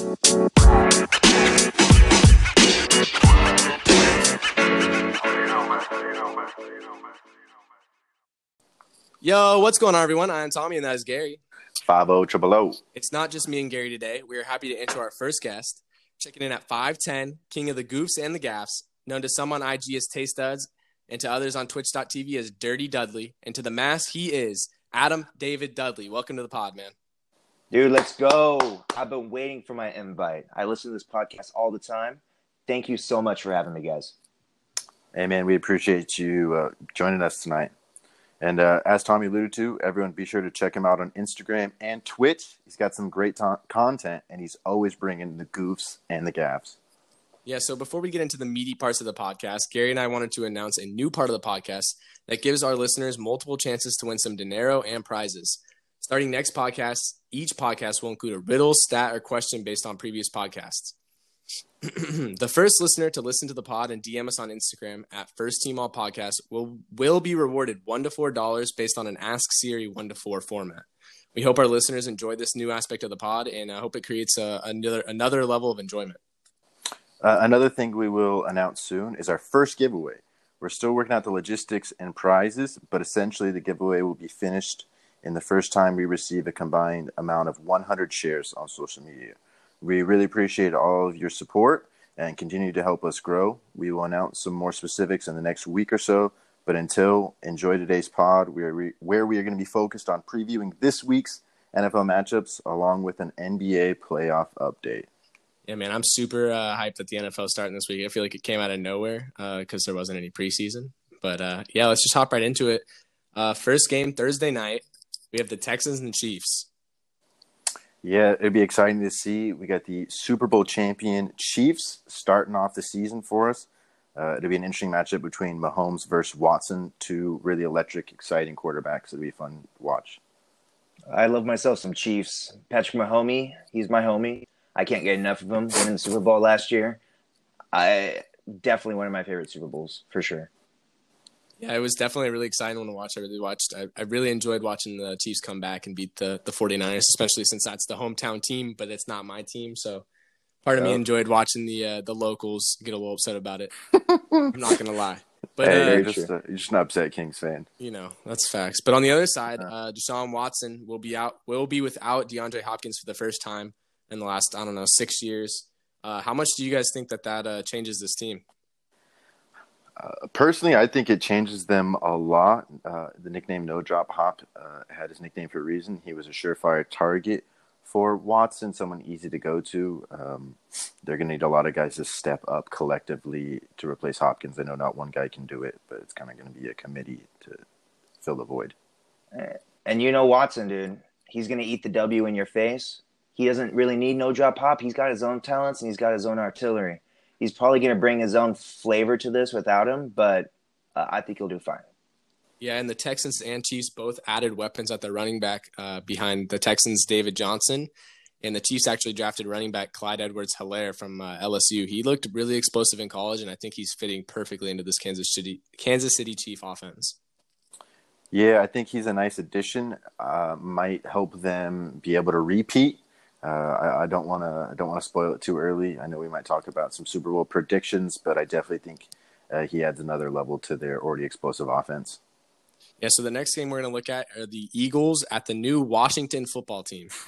Yo, what's going on, everyone? I'm Tommy, and that is Gary. Oh, triple O. It's not just me and Gary today. We are happy to intro our first guest, checking in at 5'10, king of the goofs and the gaffs, known to some on IG as Taste Duds, and to others on Twitch.tv as Dirty Dudley, and to the mass he is, Adam David Dudley. Welcome to the pod, man. Dude, let's go. I've been waiting for my invite. I listen to this podcast all the time. Thank you so much for having me, guys. Hey, man, we appreciate you uh, joining us tonight. And uh, as Tommy alluded to, everyone be sure to check him out on Instagram and Twitch. He's got some great ta- content, and he's always bringing the goofs and the gaffs. Yeah, so before we get into the meaty parts of the podcast, Gary and I wanted to announce a new part of the podcast that gives our listeners multiple chances to win some dinero and prizes. Starting next podcast, each podcast will include a riddle, stat, or question based on previous podcasts. the first listener to listen to the pod and DM us on Instagram at First Team All Podcast will will be rewarded one to four dollars based on an Ask Siri one to four format. We hope our listeners enjoy this new aspect of the pod, and I hope it creates a, another another level of enjoyment. Uh, another thing we will announce soon is our first giveaway. We're still working out the logistics and prizes, but essentially the giveaway will be finished in the first time we receive a combined amount of 100 shares on social media. We really appreciate all of your support and continue to help us grow. We will announce some more specifics in the next week or so. But until, enjoy today's pod, we re- where we are going to be focused on previewing this week's NFL matchups along with an NBA playoff update. Yeah, man, I'm super uh, hyped that the NFL starting this week. I feel like it came out of nowhere because uh, there wasn't any preseason. But uh, yeah, let's just hop right into it. Uh, first game Thursday night, we have the Texans and Chiefs. Yeah, it'd be exciting to see. We got the Super Bowl champion Chiefs starting off the season for us. Uh, it'll be an interesting matchup between Mahomes versus Watson, two really electric, exciting quarterbacks. It'll be fun to watch. I love myself some Chiefs. Patrick Mahomes, he's my homie. I can't get enough of him. Winning the Super Bowl last year, I definitely one of my favorite Super Bowls for sure. Yeah, it was definitely a really exciting one to watch. I really watched. I, I really enjoyed watching the Chiefs come back and beat the the 49ers, especially since that's the hometown team, but it's not my team. So part of me enjoyed watching the uh, the locals get a little upset about it. I'm not gonna lie. But hey, uh, you're, just a, you're just an upset Kings fan. You know that's facts. But on the other side, uh, Deshaun Watson will be out. Will be without DeAndre Hopkins for the first time in the last I don't know six years. Uh, how much do you guys think that that uh, changes this team? Uh, personally, I think it changes them a lot. Uh, the nickname No Drop Hop uh, had his nickname for a reason. He was a surefire target for Watson, someone easy to go to. Um, they're going to need a lot of guys to step up collectively to replace Hopkins. I know not one guy can do it, but it's kind of going to be a committee to fill the void. And you know Watson, dude, he's going to eat the W in your face. He doesn't really need no drop hop. He's got his own talents and he's got his own artillery he's probably going to bring his own flavor to this without him, but uh, I think he'll do fine. Yeah, and the Texans and Chiefs both added weapons at the running back uh, behind the Texans' David Johnson. And the Chiefs actually drafted running back Clyde Edwards Helaire from uh, LSU. He looked really explosive in college, and I think he's fitting perfectly into this Kansas City Kansas City Chief offense. Yeah, I think he's a nice addition. Uh, might help them be able to repeat uh, I, I, don't want to. I don't want to spoil it too early. I know we might talk about some Super Bowl predictions, but I definitely think uh, he adds another level to their already explosive offense. Yeah. So the next game we're going to look at are the Eagles at the new Washington Football Team.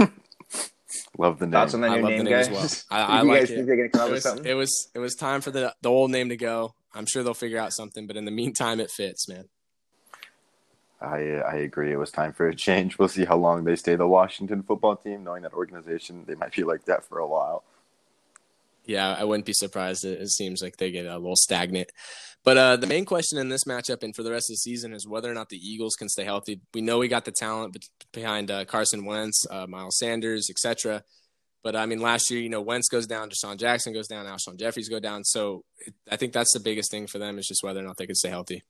love the name. Thoughts on the new I love name, the name guys? as well. I, I like it. It was, it was it was time for the the old name to go. I'm sure they'll figure out something, but in the meantime, it fits, man. I I agree. It was time for a change. We'll see how long they stay the Washington football team. Knowing that organization, they might be like that for a while. Yeah, I wouldn't be surprised. It, seems like they get a little stagnant. But uh, the main question in this matchup and for the rest of the season is whether or not the Eagles can stay healthy. We know we got the talent behind uh, Carson Wentz, uh, Miles Sanders, etc. But I mean, last year, you know, Wentz goes down, DeSean Jackson goes down, Alshon Jeffries go down. So I think that's the biggest thing for them is just whether or not they can stay healthy.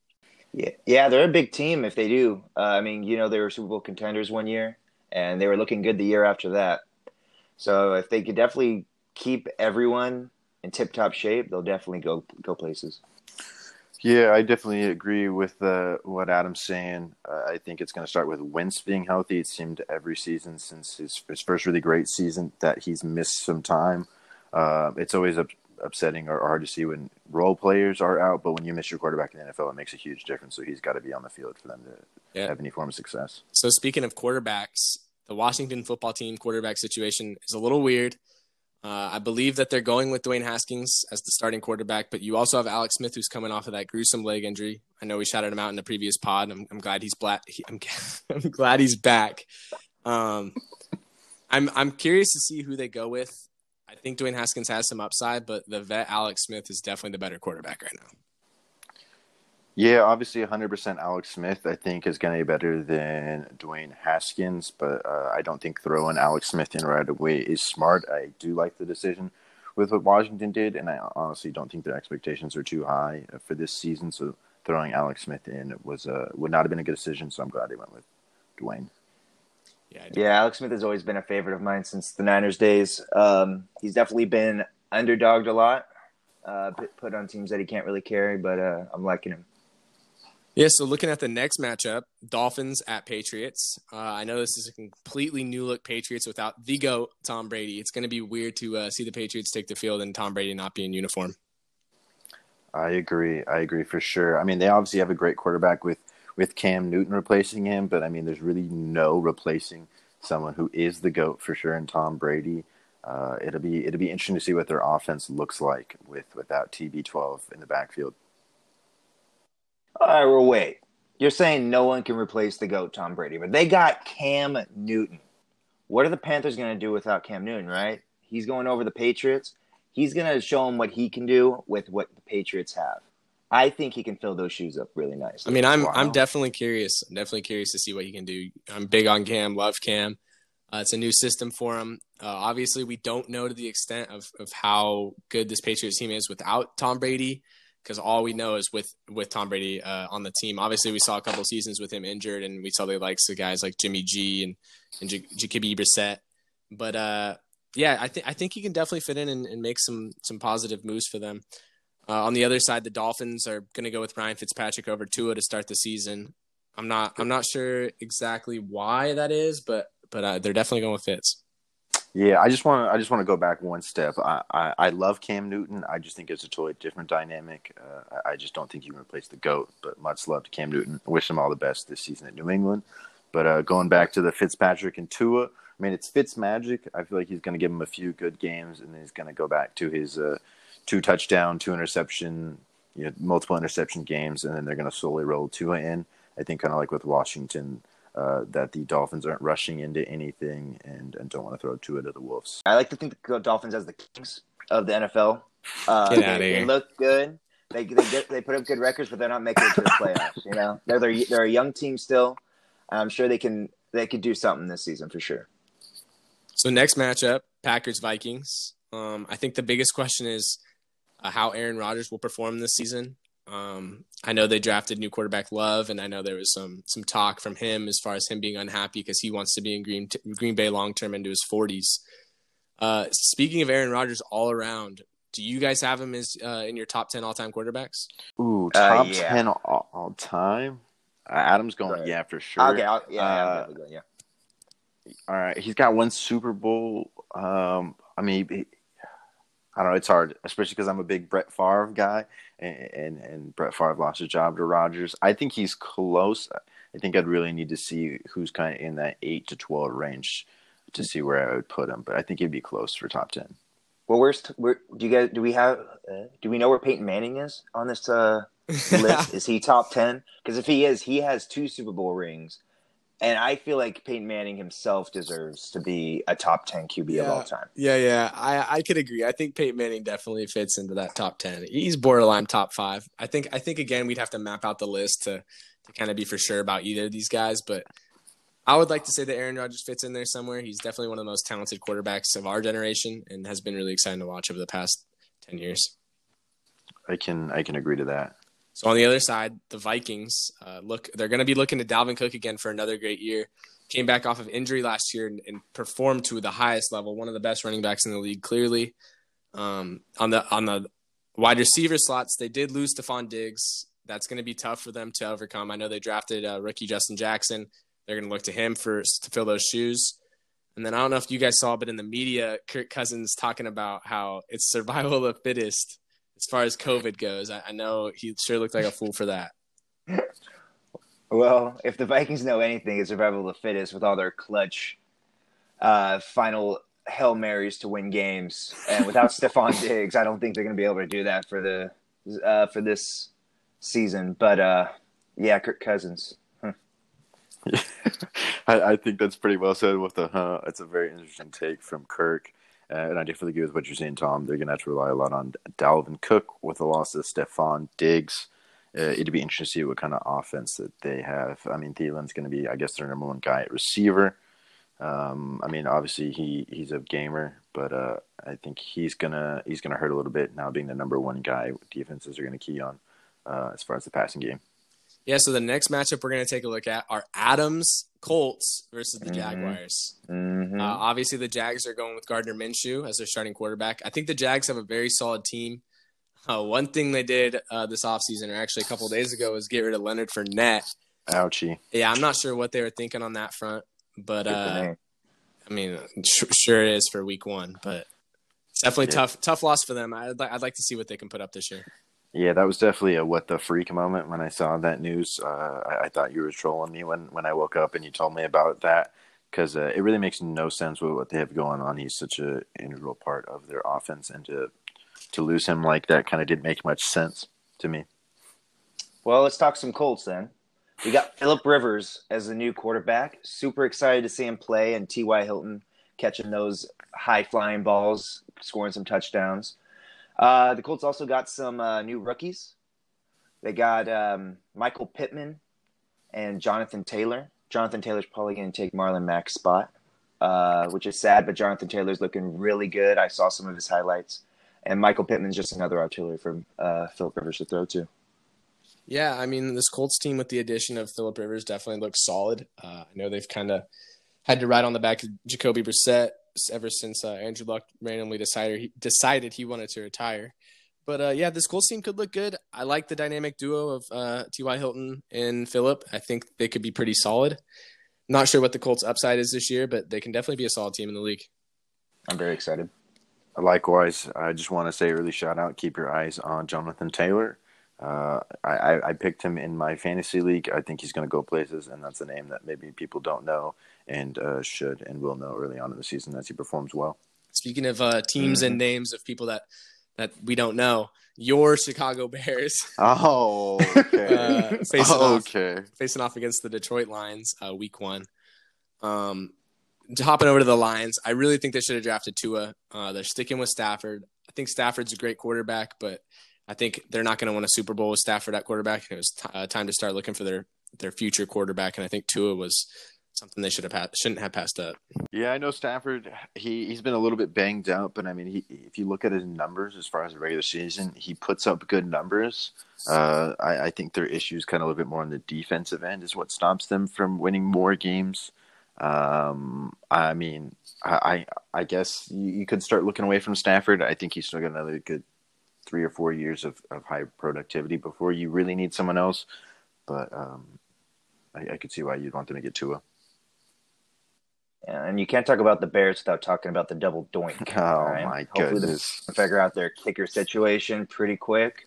Yeah, yeah, they're a big team if they do. Uh, I mean, you know, they were Super Bowl contenders one year, and they were looking good the year after that. So if they could definitely keep everyone in tip-top shape, they'll definitely go go places. Yeah, I definitely agree with uh, what Adam's saying. Uh, I think it's going to start with Wentz being healthy. It seemed every season since his, his first really great season that he's missed some time. Uh, it's always up, upsetting or hard to see when role players are out, but when you miss your quarterback in the NFL, it makes a huge difference. So he's got to be on the field for them to yeah. have any form of success. So speaking of quarterbacks, the Washington football team quarterback situation is a little weird. Uh, I believe that they're going with Dwayne Haskins as the starting quarterback, but you also have Alex Smith who's coming off of that gruesome leg injury. I know we shouted him out in the previous pod. I'm, I'm glad he's black. I'm, I'm glad he's back. Um, I'm I'm curious to see who they go with. I think Dwayne Haskins has some upside, but the vet Alex Smith is definitely the better quarterback right now. Yeah, obviously 100% Alex Smith, I think, is going to be better than Dwayne Haskins, but uh, I don't think throwing Alex Smith in right away is smart. I do like the decision with what Washington did, and I honestly don't think their expectations are too high for this season. So throwing Alex Smith in was uh, would not have been a good decision. So I'm glad they went with Dwayne. Yeah, yeah. Alex Smith has always been a favorite of mine since the Niners days. Um, he's definitely been underdogged a lot, uh, put on teams that he can't really carry, but uh, I'm liking him. Yeah, so looking at the next matchup, Dolphins at Patriots. Uh, I know this is a completely new look Patriots without the GOAT, Tom Brady. It's going to be weird to uh, see the Patriots take the field and Tom Brady not be in uniform. I agree. I agree for sure. I mean, they obviously have a great quarterback with, with Cam Newton replacing him, but I mean, there's really no replacing someone who is the GOAT for sure in Tom Brady. Uh, it'll be it'll be interesting to see what their offense looks like with without TB12 in the backfield. All right, well, wait. You're saying no one can replace the GOAT, Tom Brady, but they got Cam Newton. What are the Panthers going to do without Cam Newton, right? He's going over the Patriots. He's going to show them what he can do with what the Patriots have. I think he can fill those shoes up really nice. I mean, I'm wow. I'm definitely curious. I'm definitely curious to see what he can do. I'm big on Cam, love Cam. Uh, it's a new system for him. Uh, obviously, we don't know to the extent of, of how good this Patriots team is without Tom Brady because all we know is with with Tom Brady uh, on the team. Obviously, we saw a couple seasons with him injured, and we saw the likes of guys like Jimmy G and and J- Jacoby Brissett. But uh, yeah, I think I think he can definitely fit in and, and make some some positive moves for them. Uh, on the other side, the Dolphins are going to go with Ryan Fitzpatrick over Tua to start the season. I'm not I'm not sure exactly why that is, but but uh, they're definitely going with Fitz. Yeah, I just want to I just want to go back one step. I, I, I love Cam Newton. I just think it's a totally different dynamic. Uh, I, I just don't think you can replace the goat. But much love to Cam Newton. Wish him all the best this season at New England. But uh, going back to the Fitzpatrick and Tua, I mean it's Fitz magic. I feel like he's going to give him a few good games, and then he's going to go back to his uh, two touchdown, two interception, you know, multiple interception games, and then they're going to slowly roll Tua in. I think kind of like with Washington uh, that the Dolphins aren't rushing into anything and, and don't want to throw Tua to the Wolves. I like to think the Dolphins as the kings of the NFL. Uh, get out of here. They look good. They they get they put up good records, but they're not making it to the playoffs. You know, they're they're they're a young team still. I'm sure they can they could do something this season for sure. So next matchup, Packers Vikings. Um, I think the biggest question is uh, how Aaron Rodgers will perform this season. Um, I know they drafted new quarterback Love, and I know there was some some talk from him as far as him being unhappy because he wants to be in Green Green Bay long term into his 40s. Uh, speaking of Aaron Rodgers, all around, do you guys have him as uh, in your top ten all time quarterbacks? Ooh, uh, top yeah. ten all, all time. Uh, Adam's going, right. yeah, for sure. Okay, I'll, yeah, uh, going, yeah. All right, he's got one Super Bowl. Um, I mean, I don't know. It's hard, especially because I'm a big Brett Favre guy, and, and, and Brett Favre lost his job to Rodgers. I think he's close. I think I'd really need to see who's kind of in that eight to twelve range to see where I would put him. But I think he'd be close for top ten. Well, where's where do you guys do we have uh, do we know where Peyton Manning is on this uh, list? is he top ten? Because if he is, he has two Super Bowl rings and I feel like Peyton Manning himself deserves to be a top 10 QB yeah, of all time. Yeah, yeah. I, I could agree. I think Peyton Manning definitely fits into that top 10. He's borderline top five. I think, I think again, we'd have to map out the list to, to kind of be for sure about either of these guys. But I would like to say that Aaron Rodgers fits in there somewhere. He's definitely one of the most talented quarterbacks of our generation and has been really exciting to watch over the past 10 years. I can, I can agree to that. So on the other side, the Vikings uh, look they're going to be looking to Dalvin Cook again for another great year. Came back off of injury last year and, and performed to the highest level. One of the best running backs in the league, clearly. Um, on the on the wide receiver slots, they did lose Stefon Diggs. that's going to be tough for them to overcome. I know they drafted uh, rookie Justin Jackson. They're going to look to him for to fill those shoes. And then I don't know if you guys saw, but in the media, Kirk Cousins talking about how it's survival of the fittest as far as COVID goes. I, I know he sure looked like a fool for that. Well, if the Vikings know anything, it's survival of the fittest with all their clutch uh, final hail marys to win games, and without Stefon Diggs, I don't think they're going to be able to do that for the uh, for this season. But uh, yeah, Kirk Cousins. Huh. I, I, think that's pretty well said. With the huh, it's a very interesting take from Kirk. Uh, and I definitely agree with what you're saying, Tom. They're going to have to rely a lot on Dalvin Cook with the loss of Stefon Diggs uh, it'd be interesting to see what kind of offense that they have. I mean, Thielen's going to be, I guess, their number one guy at receiver. Um, I mean, obviously he he's a gamer, but uh, I think he's gonna he's gonna hurt a little bit now being the number one guy. Defenses are going to key on uh, as far as the passing game. Yeah. So the next matchup we're going to take a look at are Adams Colts versus the mm-hmm. Jaguars. Mm-hmm. Uh, obviously, the Jags are going with Gardner Minshew as their starting quarterback. I think the Jags have a very solid team. Uh, one thing they did uh, this offseason, or actually a couple days ago, was get rid of Leonard Fournette. Ouchie. Yeah, I'm not sure what they were thinking on that front, but uh, I mean, sh- sure it is for week one, but it's definitely yeah. tough. Tough loss for them. I'd, li- I'd like to see what they can put up this year. Yeah, that was definitely a what the freak moment when I saw that news. Uh, I, I, thought you were trolling me when, when I woke up and you told me about that because uh, it really makes no sense with what they have going on. He's such an integral part of their offense, and to to lose him like that kind of didn't make much sense to me. Well, let's talk some Colts then. We got Philip Rivers as the new quarterback. Super excited to see him play, and T.Y. Hilton catching those high flying balls, scoring some touchdowns. Uh, the Colts also got some uh, new rookies. They got um, Michael Pittman and Jonathan Taylor. Jonathan Taylor's probably going to take Marlon Mack's spot, uh, which is sad, but Jonathan Taylor's looking really good. I saw some of his highlights and Michael Pittman's just another artillery for uh, Philip Rivers to throw to. Yeah, I mean this Colts team with the addition of Philip Rivers definitely looks solid. Uh, I know they've kind of had to ride on the back of Jacoby Brissett ever since uh, Andrew Luck randomly decided he decided he wanted to retire. But uh, yeah, this Colts team could look good. I like the dynamic duo of uh, T.Y. Hilton and Philip. I think they could be pretty solid. Not sure what the Colts' upside is this year, but they can definitely be a solid team in the league. I'm very excited. Likewise, I just want to say early shout out. Keep your eyes on Jonathan Taylor. Uh, I, I picked him in my fantasy league. I think he's going to go places, and that's a name that maybe people don't know and uh, should and will know early on in the season as he performs well. Speaking of uh, teams mm-hmm. and names of people that that we don't know, your Chicago Bears. Oh, okay. Uh, facing oh, okay. Off, facing off against the Detroit Lions, uh, week one. Um, hopping over to the Lions, I really think they should have drafted Tua. Uh, they're sticking with Stafford. I think Stafford's a great quarterback, but I think they're not going to win a Super Bowl with Stafford at quarterback. It was t- uh, time to start looking for their their future quarterback, and I think Tua was something they should have had, shouldn't have passed up. Yeah, I know Stafford. He he's been a little bit banged up, but I mean, he if you look at his numbers as far as the regular season, he puts up good numbers. Uh, I, I think their issues kind of a little bit more on the defensive end is what stops them from winning more games. Um, I mean, I I guess you, you, could start looking away from Stafford. I think he's still got another good three or four years of, of high productivity before you really need someone else. But um, I, I could see why you'd want them to get Tua. And you can't talk about the Bears without talking about the double doink. Oh right? my Hopefully goodness! Figure out their kicker situation pretty quick.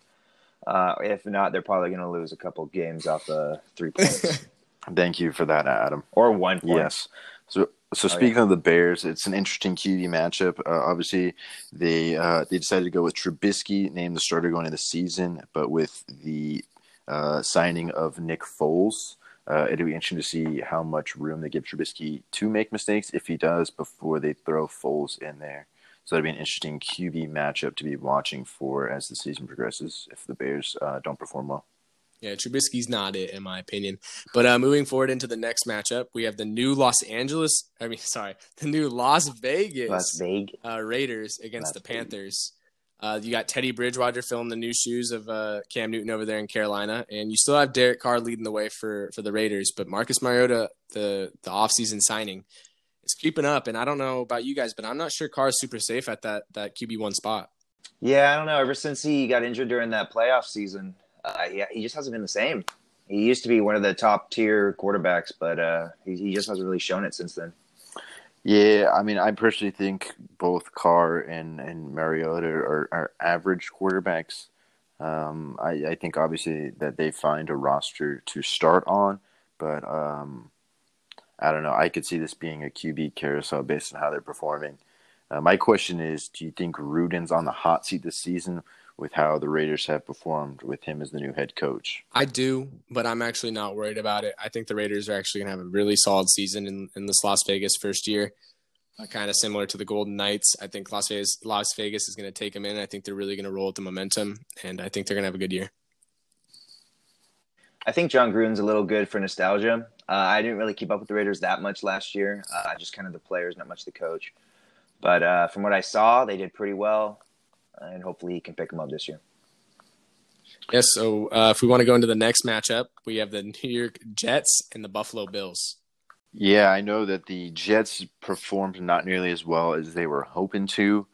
Uh, if not, they're probably going to lose a couple games off the three points. Thank you for that, Adam. Or one point. Yes. So, so speaking oh, yeah. of the Bears, it's an interesting QB matchup. Uh, obviously, they uh, they decided to go with Trubisky, named the starter going into the season, but with the uh, signing of Nick Foles, uh, it'll be interesting to see how much room they give Trubisky to make mistakes if he does before they throw Foles in there. So that'd be an interesting QB matchup to be watching for as the season progresses if the Bears uh, don't perform well. Yeah, Trubisky's not it in my opinion. But uh, moving forward into the next matchup, we have the new Los Angeles. I mean, sorry, the new Las Vegas, Las Vegas. Uh, Raiders against Las the Panthers. Uh, you got Teddy Bridgewater filling the new shoes of uh, Cam Newton over there in Carolina, and you still have Derek Carr leading the way for for the Raiders. But Marcus Mariota, the the offseason signing, is creeping up. And I don't know about you guys, but I'm not sure Carr is super safe at that that QB one spot. Yeah, I don't know. Ever since he got injured during that playoff season, uh, yeah, he just hasn't been the same. He used to be one of the top tier quarterbacks, but uh, he, he just hasn't really shown it since then. Yeah, I mean, I personally think both Carr and, and Mariota are, are average quarterbacks. Um, I, I think obviously that they find a roster to start on, but um, I don't know. I could see this being a QB carousel based on how they're performing. Uh, my question is do you think Gruden's on the hot seat this season with how the Raiders have performed with him as the new head coach? I do, but I'm actually not worried about it. I think the Raiders are actually going to have a really solid season in, in this Las Vegas first year. Uh, kind of similar to the Golden Knights. I think Las Vegas, Las Vegas is going to take them in. I think they're really going to roll with the momentum, and I think they're going to have a good year. I think Jon Gruden's a little good for nostalgia. Uh, I didn't really keep up with the Raiders that much last year. Uh, just kind of the players, not much the coach. But uh, from what I saw, they did pretty well, and hopefully he can pick them up this year. Yes. So uh, if we want to go into the next matchup, we have the New York Jets and the Buffalo Bills. Yeah, I know that the Jets performed not nearly as well as they were hoping to.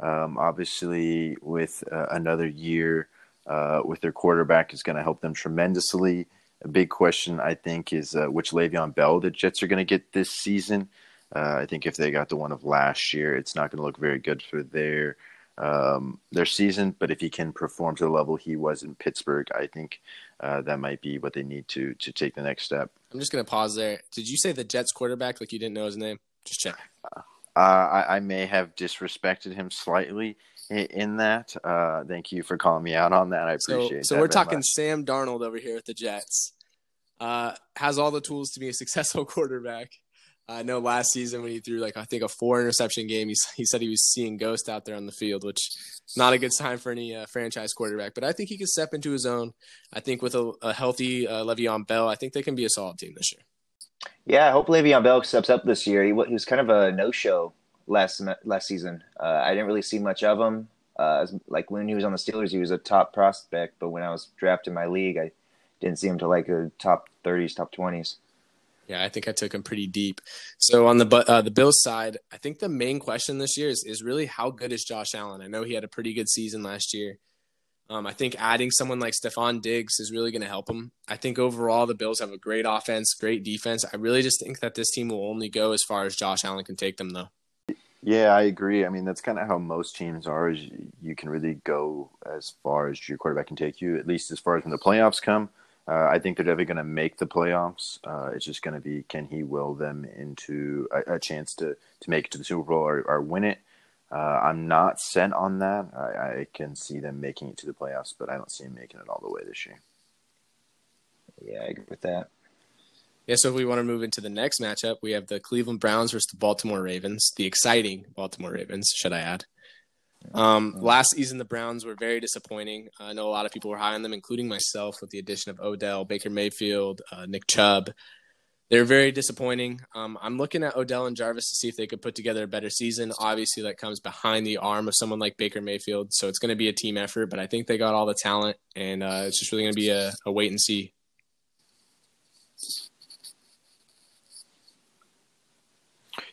Um, obviously, with uh, another year uh, with their quarterback is going to help them tremendously. A big question, I think, is uh, which Le'Veon Bell the Jets are going to get this season. Uh, I think if they got the one of last year, it's not going to look very good for their um, their season. But if he can perform to the level he was in Pittsburgh, I think uh, that might be what they need to to take the next step. I'm just going to pause there. Did you say the Jets quarterback like you didn't know his name? Just check. Uh, I, I, may have disrespected him slightly in that. Uh, thank you for calling me out on that. I appreciate. So, so we're talking Sam Darnold over here at the Jets. Uh, has all the tools to be a successful quarterback. I know last season when he threw like I think a four interception game, he he said he was seeing ghosts out there on the field, which not a good sign for any uh, franchise quarterback. But I think he can step into his own. I think with a, a healthy uh, Le'Veon Bell, I think they can be a solid team this year. Yeah, I hope Le'Veon Bell steps up this year. He, he was kind of a no show last last season. Uh, I didn't really see much of him. Uh, like when he was on the Steelers, he was a top prospect, but when I was drafted in my league, I didn't see him to like a top 30s, top 20s. Yeah, I think I took him pretty deep. So on the uh, the Bills side, I think the main question this year is is really how good is Josh Allen? I know he had a pretty good season last year. Um, I think adding someone like Stefon Diggs is really going to help him. I think overall the Bills have a great offense, great defense. I really just think that this team will only go as far as Josh Allen can take them, though. Yeah, I agree. I mean, that's kind of how most teams are. Is you can really go as far as your quarterback can take you, at least as far as when the playoffs come. Uh, I think they're definitely going to make the playoffs. Uh, it's just going to be can he will them into a, a, chance to to make it to the Super Bowl or, or win it. Uh, I'm not set on that. I, I, can see them making it to the playoffs, but I don't see them making it all the way this year. Yeah, I agree with that. Yeah, so if we want to move into the next matchup, we have the Cleveland Browns versus the Baltimore Ravens, the exciting Baltimore Ravens, should I add. Um, last season, the Browns were very disappointing. I know a lot of people were high on them, including myself, with the addition of Odell, Baker Mayfield, uh, Nick Chubb. They're very disappointing. Um, I'm looking at Odell and Jarvis to see if they could put together a better season. Obviously, that comes behind the arm of someone like Baker Mayfield, so it's going to be a team effort. But I think they got all the talent, and uh, it's just really going to be a, a wait and see.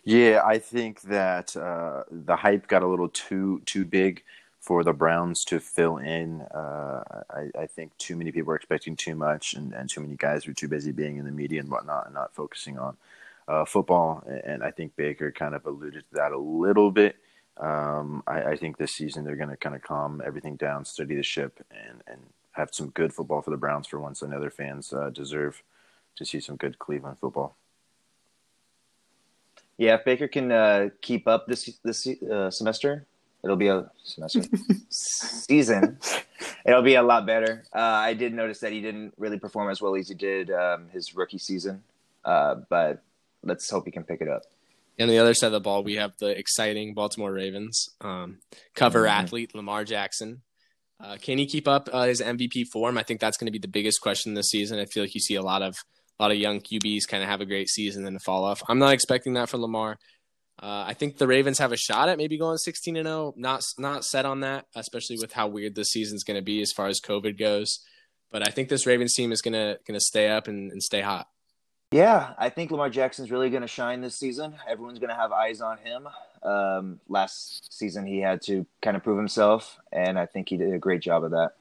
Yeah, I think that uh, the hype got a little too too big for the Browns to fill in. Uh, I, I, think too many people were expecting too much, and, and too many guys were too busy being in the media and whatnot, and not focusing on uh, football. And I think Baker kind of alluded to that a little bit. Um, I, I, think this season they're going to kind of calm everything down, steady the ship, and and have some good football for the Browns for once. I know their fans uh, deserve to see some good Cleveland football. Yeah, if Baker can uh, keep up this this uh, semester, it'll be a semester season. It'll be a lot better. Uh, I did notice that he didn't really perform as well as he did um, his rookie season, uh, but let's hope he can pick it up. On the other side of the ball, we have the exciting Baltimore Ravens um, cover mm-hmm. athlete Lamar Jackson. Uh, can he keep up uh, his MVP form? I think that's going to be the biggest question this season. I feel like you see a lot of a lot of young QBs kind of have a great season and fall off. I'm not expecting that for Lamar. Uh, I think the Ravens have a shot at maybe going 16 and 0. Not not set on that, especially with how weird this season's going to be as far as COVID goes. But I think this Ravens team is gonna gonna stay up and, and stay hot. Yeah, I think Lamar Jackson's really going to shine this season. Everyone's going to have eyes on him. Um, last season, he had to kind of prove himself, and I think he did a great job of that.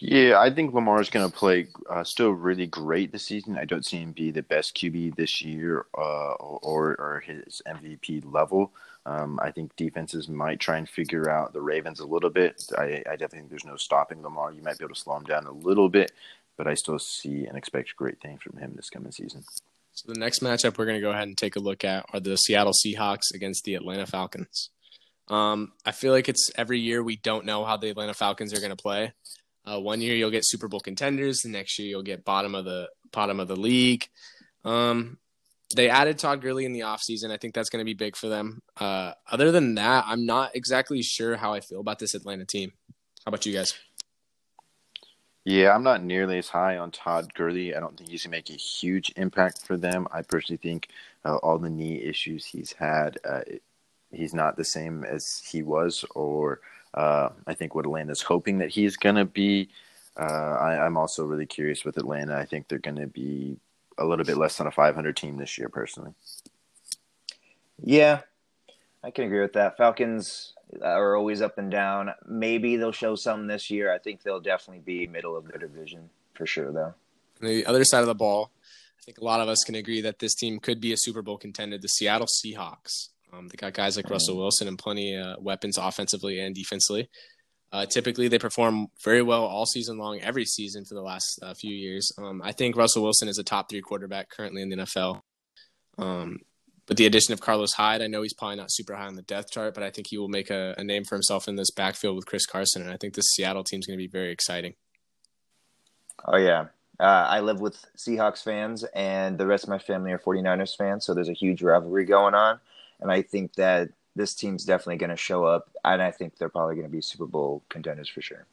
Yeah, I think Lamar is going to play uh, still really great this season. I don't see him be the best QB this year uh, or, or his MVP level. Um, I think defenses might try and figure out the Ravens a little bit. I, I definitely think there's no stopping Lamar. You might be able to slow him down a little bit, but I still see and expect great things from him this coming season. So the next matchup we're going to go ahead and take a look at are the Seattle Seahawks against the Atlanta Falcons. Um, I feel like it's every year we don't know how the Atlanta Falcons are going to play. Uh, one year you'll get Super Bowl contenders, the next year you'll get bottom of the bottom of the league. Um, they added Todd Gurley in the offseason. I think that's going to be big for them. Uh, other than that, I'm not exactly sure how I feel about this Atlanta team. How about you guys? Yeah, I'm not nearly as high on Todd Gurley. I don't think he's going to make a huge impact for them. I personally think uh, all the knee issues he's had, uh, he's not the same as he was, or uh, I think what Atlanta's hoping that he's going to be. Uh, I, I'm also really curious with Atlanta. I think they're going to be a little bit less than a 500 team this year, personally. Yeah, I can agree with that. Falcons are always up and down. Maybe they'll show some this year. I think they'll definitely be middle of their division for sure, though. On the other side of the ball, I think a lot of us can agree that this team could be a Super Bowl contender. The Seattle Seahawks. Um, they got guys like Russell mm. Wilson and plenty of weapons offensively and defensively. Uh, typically, they perform very well all season long, every season for the last uh, few years. Um, I think Russell Wilson is a top three quarterback currently in the NFL. Um, with the addition of Carlos Hyde, I know he's probably not super high on the depth chart, but I think he will make a, a name for himself in this backfield with Chris Carson. And I think this Seattle team is going to be very exciting. Oh, yeah. Uh, I live with Seahawks fans, and the rest of my family are 49ers fans. So there's a huge rivalry going on. And I think that this team's definitely going to show up, and I think they're probably going to be Super Bowl contenders for sure.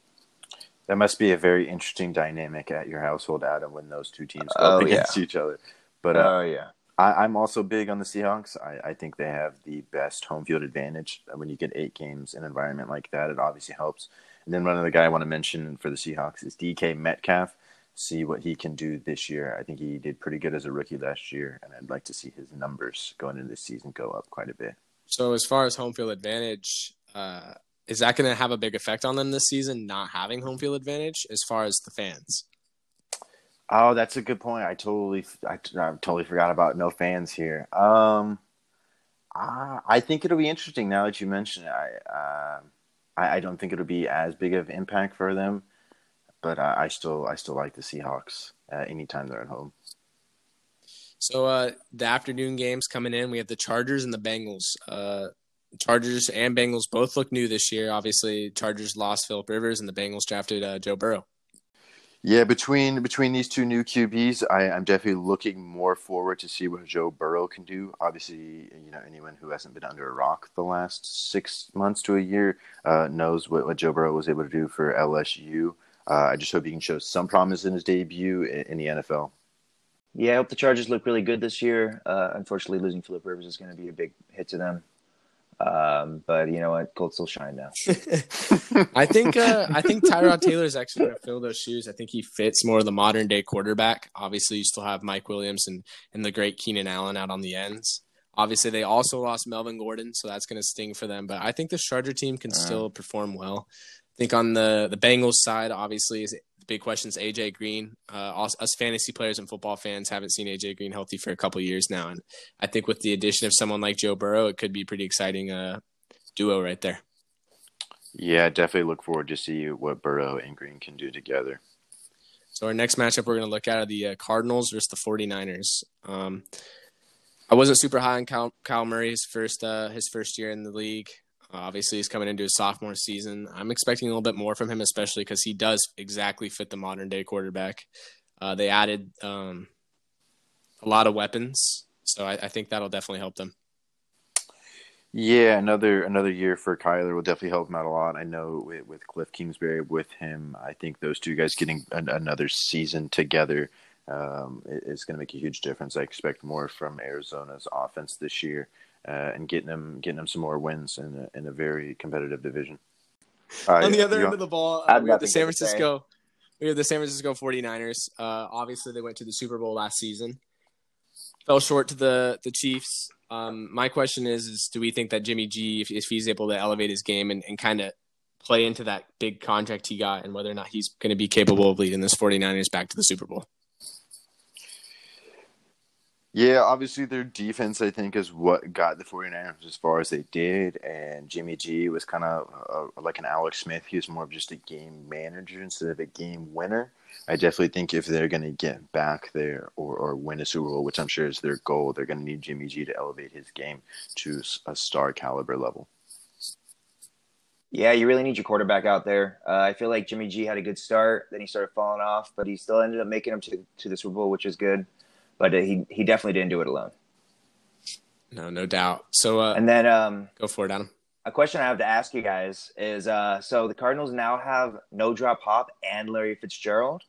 That must be a very interesting dynamic at your household, Adam, when those two teams go oh, against yeah. each other. But uh, oh yeah, I, am also big on the Seahawks. I, I, think they have the best home field advantage. When you get eight games in an environment like that, it obviously helps. And then one other guy I want to mention for the Seahawks is DK Metcalf. See what he can do this year. I think he did pretty good as a rookie last year, and I'd like to see his numbers going into this season go up quite a bit. So as far as home field advantage, uh, is that going to have a big effect on them this season? Not having home field advantage, as far as the fans. Oh, that's a good point. I totally, I, I totally forgot about no fans here. Um, I, I think it'll be interesting now that you mention it. I, uh, I, I, don't think it'll be as big of impact for them, but I, I still, I still like the Seahawks uh, anytime they're at home. So uh, the afternoon games coming in, we have the Chargers and the Bengals. Uh, Chargers and Bengals both look new this year. Obviously, Chargers lost Philip Rivers, and the Bengals drafted uh, Joe Burrow. Yeah, between between these two new QBs, I, am definitely looking more forward to see what Joe Burrow can do. Obviously, you know anyone who hasn't been under a rock the last six months to a year uh, knows what, what Joe Burrow was able to do for LSU. Uh, I just hope he can show some promise in his debut in, in the NFL. Yeah, I hope the Chargers look really good this year. Uh, unfortunately, losing Philip Rivers is going to be a big hit to them. Um, but you know what? Colts will shine now. I think uh, I think Tyrod Taylor is actually going to fill those shoes. I think he fits more of the modern day quarterback. Obviously, you still have Mike Williams and and the great Keenan Allen out on the ends. Obviously, they also lost Melvin Gordon, so that's going to sting for them. But I think the Charger team can uh, still perform well. I think on the the Bengals side, obviously, is the big question is AJ Green, uh, us fantasy players and football fans haven't seen AJ Green healthy for a couple years now, and I think with the addition of someone like Joe Burrow, it could be pretty exciting uh, duo right there. Yeah, definitely look forward to see what Burrow and Green can do together. So our next matchup we're going to look at are the uh, Cardinals versus the 49ers. Um, I wasn't super high on Kyle, Kyle Murray's first uh, his first year in the league. Obviously, he's coming into his sophomore season. I'm expecting a little bit more from him, especially because he does exactly fit the modern day quarterback. Uh, they added um, a lot of weapons, so I, I, think that'll definitely help them. Yeah, another another year for Kyler will definitely help him out a lot. I know with, with Cliff Kingsbury with him, I think those two guys getting an, another season together um, is going to make a huge difference. I expect more from Arizona's offense this year uh, and getting them getting them some more wins in a, in a very competitive division. Uh, On the other end of the ball, uh, we have the San Francisco. We have the San Francisco 49ers. Uh, obviously, they went to the Super Bowl last season. Fell short to the the Chiefs. Um, my question is: Is do we think that Jimmy G, if, if he's able to elevate his game and, and kind of play into that big contract he got and whether or not he's going to be capable of leading this 49ers back to the Super Bowl. Yeah, obviously their defense, I think, is what got the 49ers as far as they did. And Jimmy G was kind of uh, like an Alex Smith. He was more of just a game manager instead of a game winner. I definitely think if they're going to get back there or, or win a Super Bowl, which I'm sure is their goal, they're going to need Jimmy G to elevate his game to a star caliber level. Yeah, you really need your quarterback out there. Uh, I feel like Jimmy G had a good start, then he started falling off, but he still ended up making him to, to the Super Bowl, which is good but uh, he he definitely didn't do it alone. No, no doubt. So, uh, and then um, go for it, Adam. A question I have to ask you guys is: uh, so the Cardinals now have no drop Hop and Larry Fitzgerald.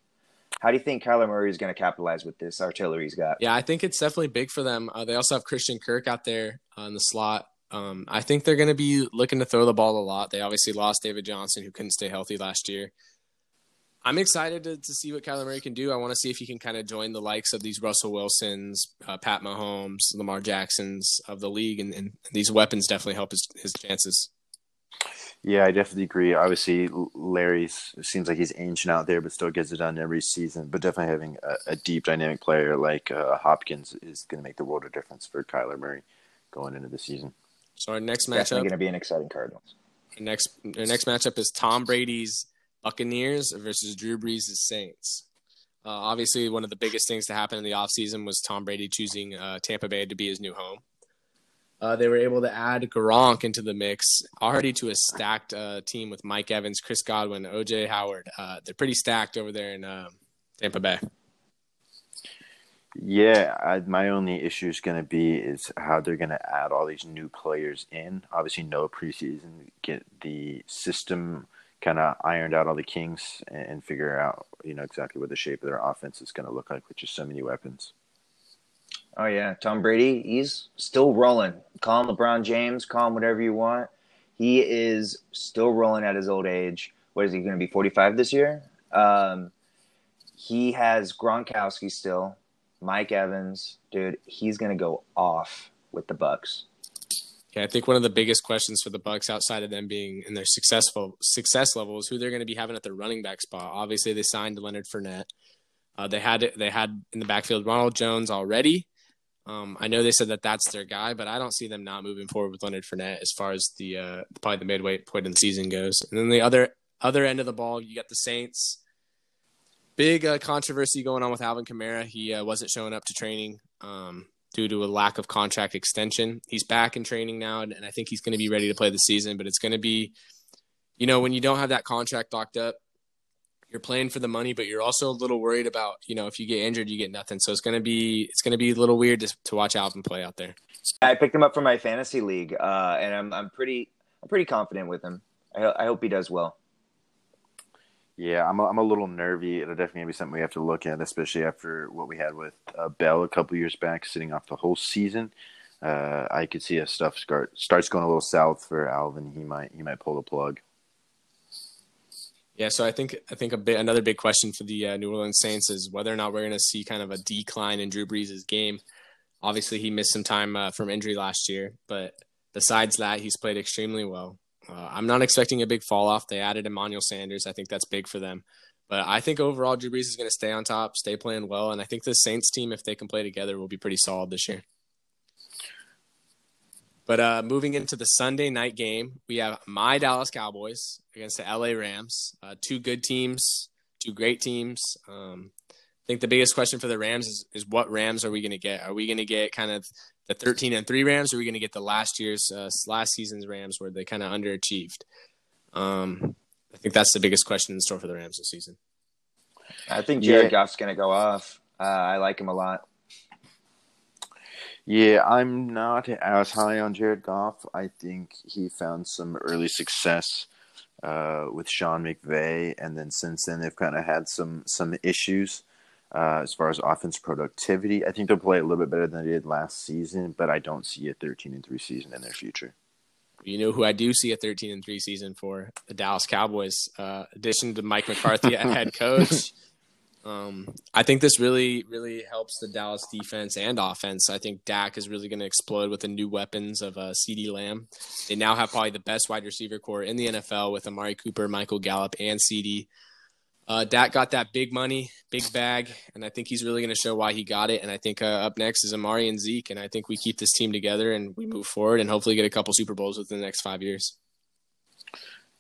How do you think Kyler Murray is going to capitalize with this artillery he's got? Yeah, I think it's definitely big for them. Uh, they also have Christian Kirk out there on the slot. Um, I think they're going to be looking to throw the ball a lot. They obviously lost David Johnson, who couldn't stay healthy last year. I'm excited to, to see what Kyler Murray can do. I want to see if he can kind of join the likes of these Russell Wilsons, uh, Pat Mahomes, Lamar Jacksons of the league, and, and these weapons definitely help his, his chances. Yeah, I definitely agree. Obviously, Larry seems like he's ancient out there, but still gets it done every season. But definitely having a, a deep, dynamic player like uh, Hopkins is going to make the world of difference for Kyler Murray going into the season. So our next matchup definitely going to be an exciting Cardinals. Our next, our next matchup is Tom Brady's Buccaneers versus Drew Brees' Saints. Uh, obviously, one of the biggest things to happen in the offseason was Tom Brady choosing uh, Tampa Bay to be his new home. Uh, they were able to add Gronk into the mix, already to a stacked uh, team with Mike Evans, Chris Godwin, OJ Howard. Uh, they're pretty stacked over there in uh, Tampa Bay. Yeah, I, my only issue is going to be is how they're going to add all these new players in. Obviously, no preseason, get the system kind of ironed out all the kinks and figure out you know exactly what the shape of their offense is going to look like with just so many weapons. Oh yeah, Tom Brady, he's still rolling. Call him LeBron James, call him whatever you want. He is still rolling at his old age. What is he going to be? Forty five this year. Um, he has Gronkowski still, Mike Evans, dude. He's going to go off with the Bucs. Yeah, I think one of the biggest questions for the Bucs outside of them being in their successful success level is who they're going to be having at the running back spot. Obviously, they signed Leonard Fournette. Uh, they had they had in the backfield Ronald Jones already. Um, I know they said that that's their guy, but I don't see them not moving forward with Leonard Fournette as far as the uh, probably the midway point in the season goes. And then the other other end of the ball, you got the Saints. Big uh, controversy going on with Alvin Kamara. He uh, wasn't showing up to training. Um, due to a lack of contract extension. He's back in training now, and, and I think he's going to be ready to play the season. But it's going to be, you know, when you don't have that contract locked up, you're playing for the money, but you're also a little worried about, you know, if you get injured, you get nothing. So it's going to be it's going to be a little weird to, to watch Alvin play out there. I picked him up for my fantasy league, uh, and I'm I'm pretty I'm pretty confident with him. I, I hope he does well. Yeah, I'm a, I'm a little nervy. It'll definitely be something we have to look at, especially after what we had with uh, Bell a couple years back, sitting off the whole season. Uh, I could see if stuff start, starts going a little south for Alvin. He might he might pull the plug. Yeah, so I think I think a bit another big question for the uh, New Orleans Saints is whether or not we're going to see kind of a decline in Drew Brees' game. Obviously, he missed some time uh, from injury last year, but besides that, he's played extremely well. Uh, I'm not expecting a big fall off. They added Emmanuel Sanders. I think that's big for them. But I think overall, Drew Brees is going to stay on top, stay playing well. And I think the Saints team, if they can play together, will be pretty solid this year. But uh, moving into the Sunday night game, we have my Dallas Cowboys against the LA Rams. Uh, two good teams, two great teams. Um, I think the biggest question for the Rams is, is what Rams are we going to get? Are we going to get kind of the 13 and 3 Rams, or are we going to get the last year's uh, last season's Rams where they kind of underachieved? Um, I think that's the biggest question in store for the Rams this season. I think Jared yeah. Goff's going to go off. Uh, I like him a lot. Yeah, I'm not as high on Jared Goff. I think he found some early success uh, with Sean McVay, and then since then they've kind of had some some issues uh, as far as offense productivity. I think they'll play a little bit better than they did last season, but I don't see a 13 and 3 season in their future. You know who I do see a 13 and 3 season for the Dallas Cowboys, uh, addition to Mike McCarthy at head coach. Um, I think this really, really helps the Dallas defense and offense. I think Dak is really going to explode with the new weapons of uh, CeeDee Lamb. They now have probably the best wide receiver corps in the NFL with Amari Cooper, Michael Gallup, and CeeDee. Uh, Dak got that big money, big bag, and I think he's really going to show why he got it. And I think uh, up next is Amari and Zeke, and I think we keep this team together and we move forward and hopefully get a couple Super Bowls within the next five years.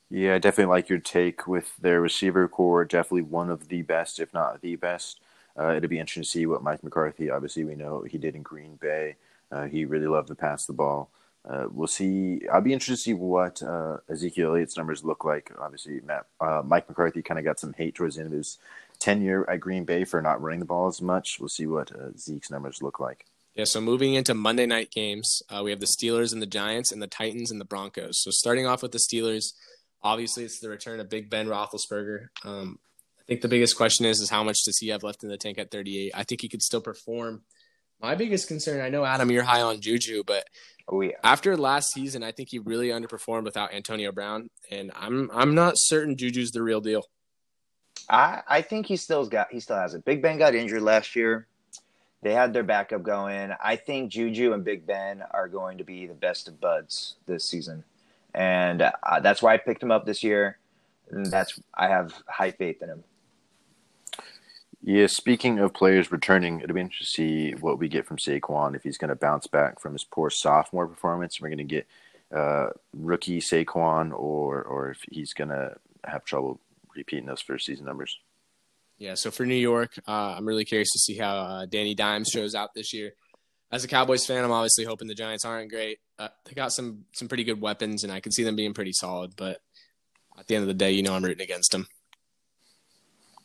Yeah, I definitely like your take with their receiver corps. Definitely one of the best, if not the best. Uh, it'll be interesting to see what Mike McCarthy, obviously, we know he did in Green Bay. Uh, he really loved to pass the ball. Uh, we'll see. I'll be interested to see what uh, Ezekiel Elliott's numbers look like. Obviously, Matt, uh, Mike McCarthy kind of got some hate towards the end of his tenure at Green Bay for not running the ball as much. We'll see what uh, Zeke's numbers look like. Yeah, so moving into Monday night games, we have the Steelers and the Giants, and the Titans and the Broncos. So starting off with the Steelers, Obviously, it's the return of Big Ben Roethlisberger. Um, I think the biggest question is is how much does he have left in the tank at 38? I think he could still perform. My biggest concern, I know Adam, you're high on Juju, but oh, yeah. after last season, I think he really underperformed without Antonio Brown, and I'm I'm not certain Juju's the real deal. I I think he still's got he still has it. Big Ben got injured last year. They had their backup going. I think Juju and Big Ben are going to be the best of buds this season and uh, that's why I picked him up this year. And that's I have high faith in him. Yeah, speaking of players returning, it'll be interesting to see what we get from Saquon if he's going to bounce back from his poor sophomore performance. We're going to get uh, rookie Saquon, or or if he's going to have trouble repeating those first season numbers. Yeah, so for New York, uh, I'm really curious to see how uh, Danny Dimes shows out this year as a Cowboys fan, I'm obviously hoping the Giants aren't great. Uh, they got some some pretty good weapons, and I can see them being pretty solid. But at the end of the day, you know, I'm rooting against them.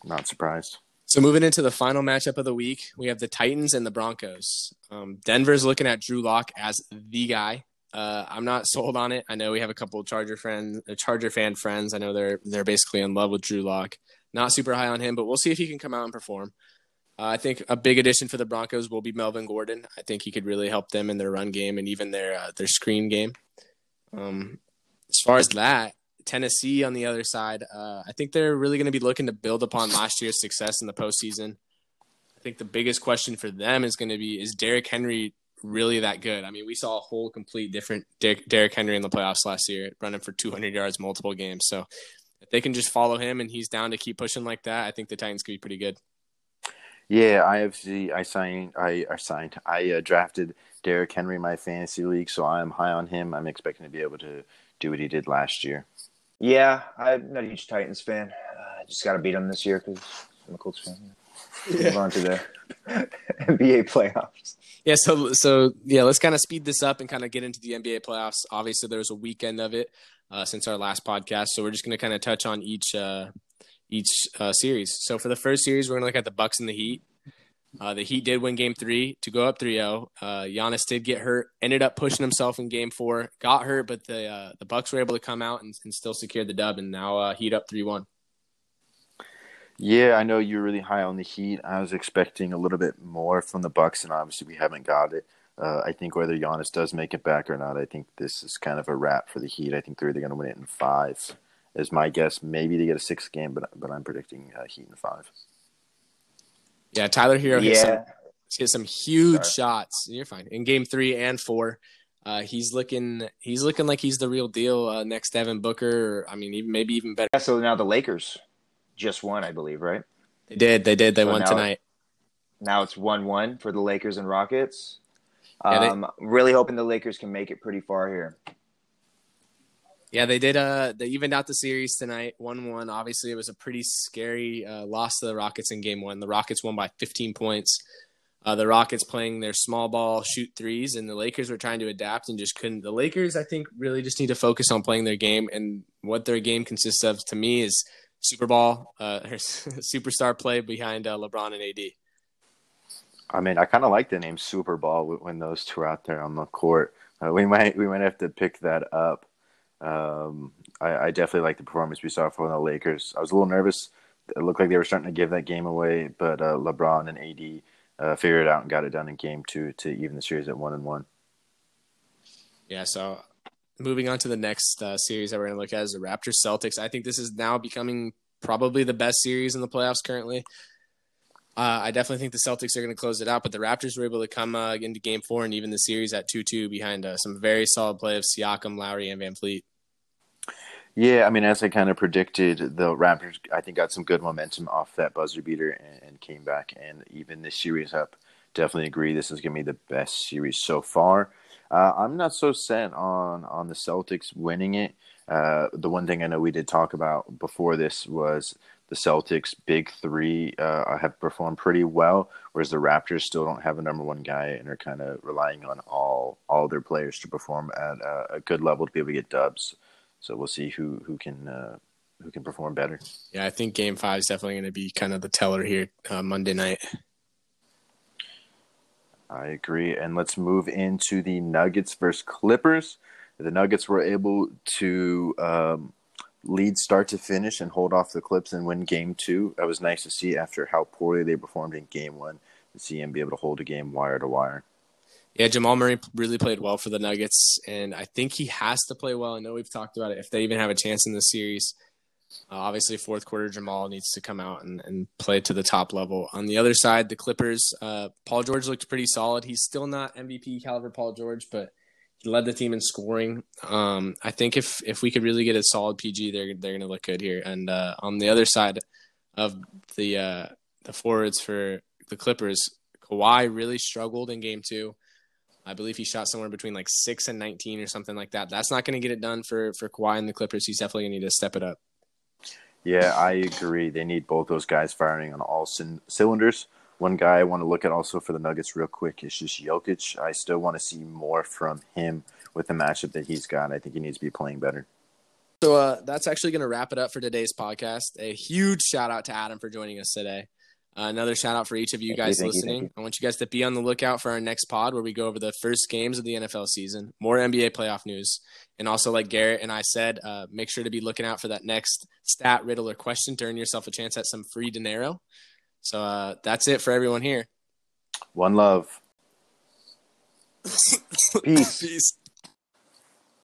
Not surprised. So moving into the final matchup of the week, we have the Titans and the Broncos. Um, Denver's looking at Drew Lock as the guy. Uh, I'm not sold on it. I know we have a couple Charger friends, uh, Charger fan friends. I know they're they're basically in love with Drew Lock. Not super high on him, but we'll see if he can come out and perform. Uh, I think a big addition for the Broncos will be Melvin Gordon. I think he could really help them in their run game and even their uh, their screen game. Um, as far as that, Tennessee on the other side, uh, I think they're really going to be looking to build upon last year's success in the postseason. I think the biggest question for them is going to be: Is Derrick Henry really that good? I mean, we saw a whole complete different Derrick Henry in the playoffs last year, running for 200 yards multiple games. So if they can just follow him and he's down to keep pushing like that, I think the Titans could be pretty good. Yeah, I have. The I signed. I, I signed. I uh, drafted Derrick Henry in my fantasy league, so I'm high on him. I'm expecting to be able to do what he did last year. Yeah, I'm not a huge Titans fan. Uh, I just got to beat them this year because I'm a Colts fan. Yeah. Move on to the NBA playoffs. Yeah, so so yeah, let's kind of speed this up and kind of get into the NBA playoffs. Obviously, there's a weekend of it uh, since our last podcast, so we're just going to kind of touch on each uh, each uh, series. So for the first series, we're gonna look at the Bucks and the Heat. Uh, the Heat did win Game Three to go up 3-0. Uh, Giannis did get hurt, ended up pushing himself in Game Four, got hurt, but the uh, the Bucks were able to come out and, and still secure the dub, and now uh, Heat up 3-1. Yeah, I know you're really high on the Heat. I was expecting a little bit more from the Bucks, and obviously we haven't got it. Uh, I think whether Giannis does make it back or not, I think this is kind of a wrap for the Heat. I think they're either going to win it in five is my guess. Maybe they get a sixth game, but but I'm predicting uh, Heat in five. Yeah, Tyler Herro hit, some, hit some huge Sorry. shots. You're fine in game three and four. Uh, he's looking he's looking like he's the real deal uh, next Devin Booker. Or, I mean, even, maybe even better. Yeah, so now the Lakers just won, I believe, right? They did. They did. They so won now, tonight. Now it's one one for the Lakers and Rockets. Um, yeah, they, um, really hoping the Lakers can make it pretty far here. Yeah, they did. Uh, they evened out the series tonight, one-one. Obviously, it was a pretty scary uh, loss to the Rockets in Game One. The Rockets won by 15 points. Uh, the Rockets playing their small ball shoot threes, and the Lakers were trying to adapt and just couldn't. The Lakers, I think, really just need to focus on playing their game, and what their game consists of to me is Super Ball, uh, superstar play behind uh, LeBron and AD. I mean, I kind of like the name Super Ball when those two are out there on the court. Uh, we might we might have to pick that up. Um, I, I, definitely like the performance we saw from the Lakers. I was a little nervous. It looked like they were starting to give that game away, but uh, LeBron and AD uh, figured it out and got it done in game two to even the series at one and one. Yeah, so moving on to the next uh, series that we're going to look at is the Raptors Celtics. I think this is now becoming probably the best series in the playoffs currently. Uh, I definitely think the Celtics are going to close it out, but the Raptors were able to come uh, into Game Four and even the series at two-two behind uh, some very solid play of Siakam, Lowry, and VanVleet. Yeah, I mean, as I kind of predicted, the Raptors, I think, got some good momentum off that buzzer beater and, and came back and even this series up. Definitely agree. This is going to be the best series so far. Uh, I'm not so set on on the Celtics winning it. Uh, the one thing I know we did talk about before this was the Celtics' big three uh, have performed pretty well, whereas the Raptors still don't have a number one guy and are kind of relying on all all their players to perform at a, a good level to be able to get dubs. So we'll see who who can uh, who can perform better. Yeah, I think Game Five is definitely going to be kind of the teller here uh, Monday night. I agree, and let's move into the Nuggets versus Clippers. The Nuggets were able to um, lead start to finish and hold off the Clips and win Game Two. That was nice to see after how poorly they performed in Game One. To see him be able to hold a game wire to wire. Yeah, Jamal Murray really played well for the Nuggets, and I think he has to play well. I know we've talked about it. If they even have a chance in the series, uh, obviously fourth quarter Jamal needs to come out and, and play to the top level. On the other side, the Clippers, uh, Paul George looked pretty solid. He's still not MVP caliber Paul George, but he led the team in scoring. Um, I think if if we could really get a solid PG, they're they're going to look good here. And uh, on the other side of the uh, the forwards for the Clippers, Kawhi really struggled in Game Two. I believe he shot somewhere between like six and nineteen or something like that. That's not going to get it done for for Kawhi and the Clippers. He's definitely going to need to step it up. Yeah, I agree. They need both those guys firing on all c- cylinders. One guy I want to look at also for the Nuggets real quick is just Jokic. I still want to see more from him with the matchup that he's got. I think he needs to be playing better. So uh, that's actually going to wrap it up for today's podcast. A huge shout out to Adam for joining us today. Uh, another shout out for each of you guys you, listening. you, I want you guys to be on the lookout for our next pod where we go over the first games of the NFL season, more NBA playoff news, and also, like Garrett and I said, uh, make sure to be looking out for that next stat, riddle, or question to earn yourself a chance at some free dinero. So uh, that's it for everyone here. One love. Peace. Peace.